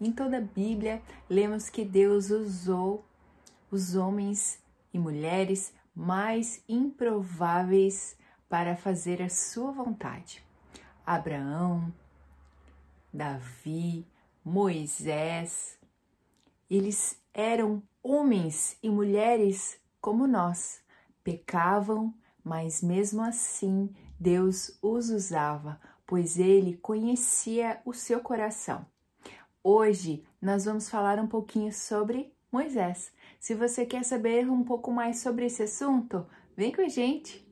Em toda a Bíblia, lemos que Deus usou os homens e mulheres mais improváveis para fazer a sua vontade. Abraão, Davi, Moisés, eles eram homens e mulheres como nós, pecavam, mas mesmo assim Deus os usava, pois ele conhecia o seu coração. Hoje nós vamos falar um pouquinho sobre Moisés. Se você quer saber um pouco mais sobre esse assunto, vem com a gente!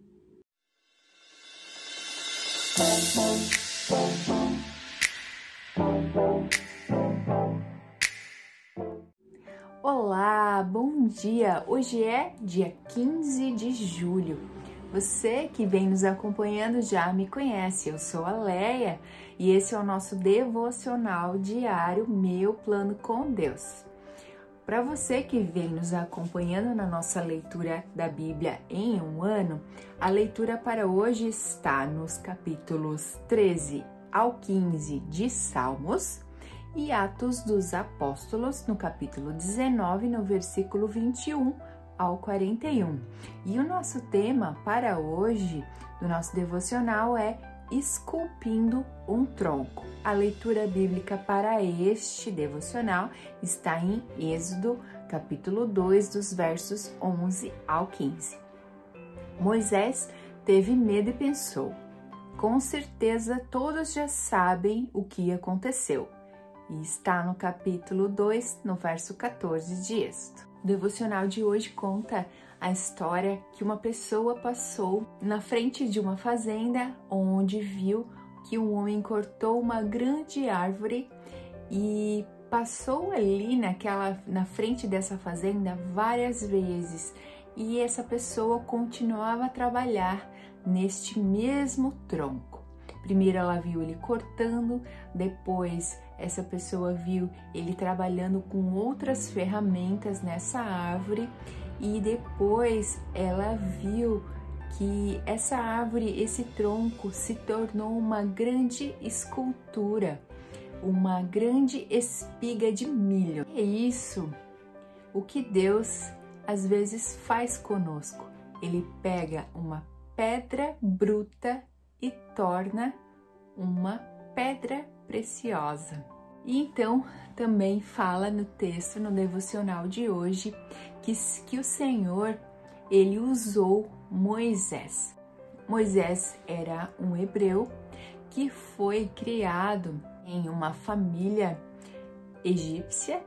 Olá, bom dia! Hoje é dia 15 de julho. Você que vem nos acompanhando já me conhece, eu sou a Leia e esse é o nosso devocional diário Meu Plano com Deus. Para você que vem nos acompanhando na nossa leitura da Bíblia em um ano, a leitura para hoje está nos capítulos 13 ao 15 de Salmos e Atos dos Apóstolos, no capítulo 19, no versículo 21 ao 41. E o nosso tema para hoje do nosso devocional é Esculpindo um Tronco. A leitura bíblica para este devocional está em Êxodo, capítulo 2, dos versos 11 ao 15. Moisés teve medo e pensou: com certeza todos já sabem o que aconteceu e está no capítulo 2, no verso 14 de Êxodo. O devocional de hoje conta a história que uma pessoa passou na frente de uma fazenda onde viu que um homem cortou uma grande árvore e passou ali naquela na frente dessa fazenda várias vezes e essa pessoa continuava a trabalhar neste mesmo tronco. Primeiro ela viu ele cortando, depois essa pessoa viu ele trabalhando com outras ferramentas nessa árvore e depois ela viu que essa árvore, esse tronco se tornou uma grande escultura, uma grande espiga de milho. É isso o que Deus às vezes faz conosco. Ele pega uma pedra bruta e torna uma pedra preciosa. E então também fala no texto, no devocional de hoje, que, que o Senhor ele usou Moisés. Moisés era um hebreu que foi criado em uma família egípcia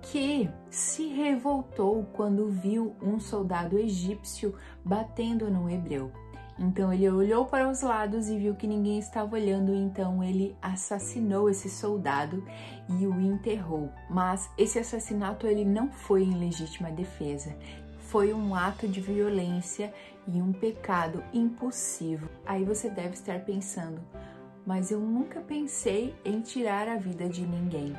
que se revoltou quando viu um soldado egípcio batendo no hebreu. Então ele olhou para os lados e viu que ninguém estava olhando, então ele assassinou esse soldado e o enterrou. Mas esse assassinato ele não foi em legítima defesa. Foi um ato de violência e um pecado impossível. Aí você deve estar pensando, mas eu nunca pensei em tirar a vida de ninguém.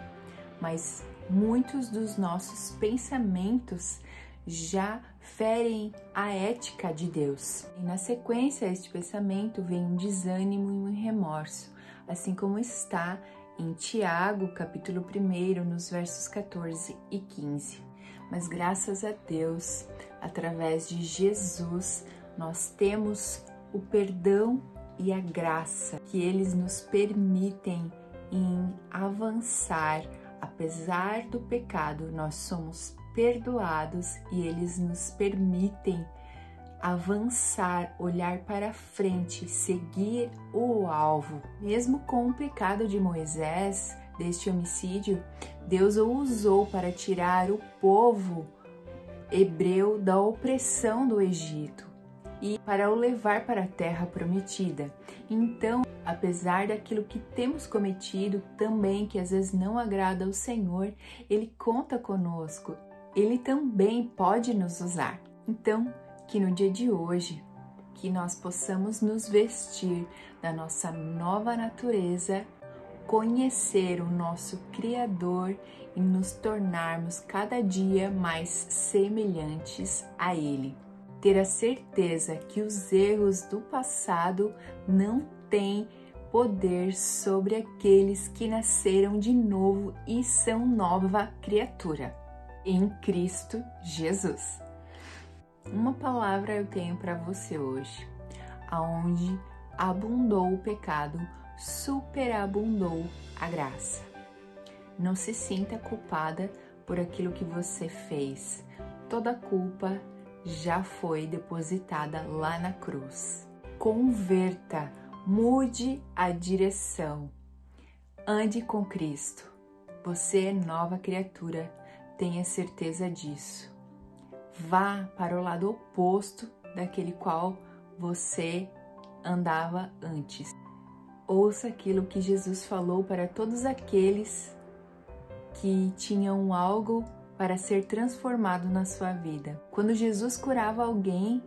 Mas muitos dos nossos pensamentos já ferem a ética de Deus. E na sequência a este pensamento vem um desânimo e um remorso, assim como está em Tiago, capítulo 1, nos versos 14 e 15. Mas graças a Deus, através de Jesus, nós temos o perdão e a graça que eles nos permitem em avançar. Apesar do pecado, nós somos perdoados e eles nos permitem avançar, olhar para frente, seguir o alvo. Mesmo com o pecado de Moisés, deste homicídio, Deus o usou para tirar o povo hebreu da opressão do Egito e para o levar para a terra prometida. Então, apesar daquilo que temos cometido também, que às vezes não agrada ao Senhor, Ele conta conosco ele também pode nos usar. Então, que no dia de hoje, que nós possamos nos vestir da nossa nova natureza, conhecer o nosso Criador e nos tornarmos cada dia mais semelhantes a Ele. Ter a certeza que os erros do passado não têm poder sobre aqueles que nasceram de novo e são nova criatura em Cristo Jesus. Uma palavra eu tenho para você hoje, aonde abundou o pecado, superabundou a graça. Não se sinta culpada por aquilo que você fez. Toda culpa já foi depositada lá na cruz. Converta, mude a direção. Ande com Cristo. Você é nova criatura, tenha certeza disso. Vá para o lado oposto daquele qual você andava antes. Ouça aquilo que Jesus falou para todos aqueles que tinham algo para ser transformado na sua vida. Quando Jesus curava alguém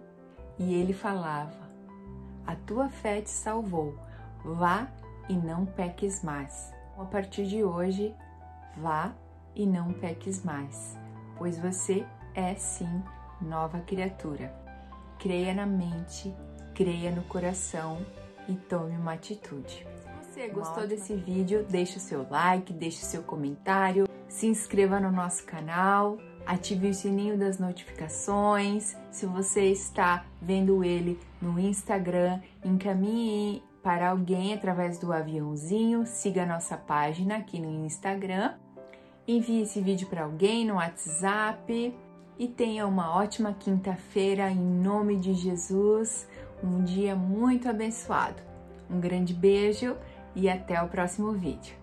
e ele falava: A tua fé te salvou, vá e não peques mais. A partir de hoje, vá e não peques mais, pois você é sim nova criatura. Creia na mente, creia no coração e tome uma atitude. Se você gostou desse vídeo, deixe o seu like, deixe o seu comentário, se inscreva no nosso canal, ative o sininho das notificações. Se você está vendo ele no Instagram, encaminhe para alguém através do aviãozinho, siga a nossa página aqui no Instagram, envie esse vídeo para alguém no WhatsApp e tenha uma ótima quinta-feira em nome de Jesus, um dia muito abençoado. Um grande beijo e até o próximo vídeo.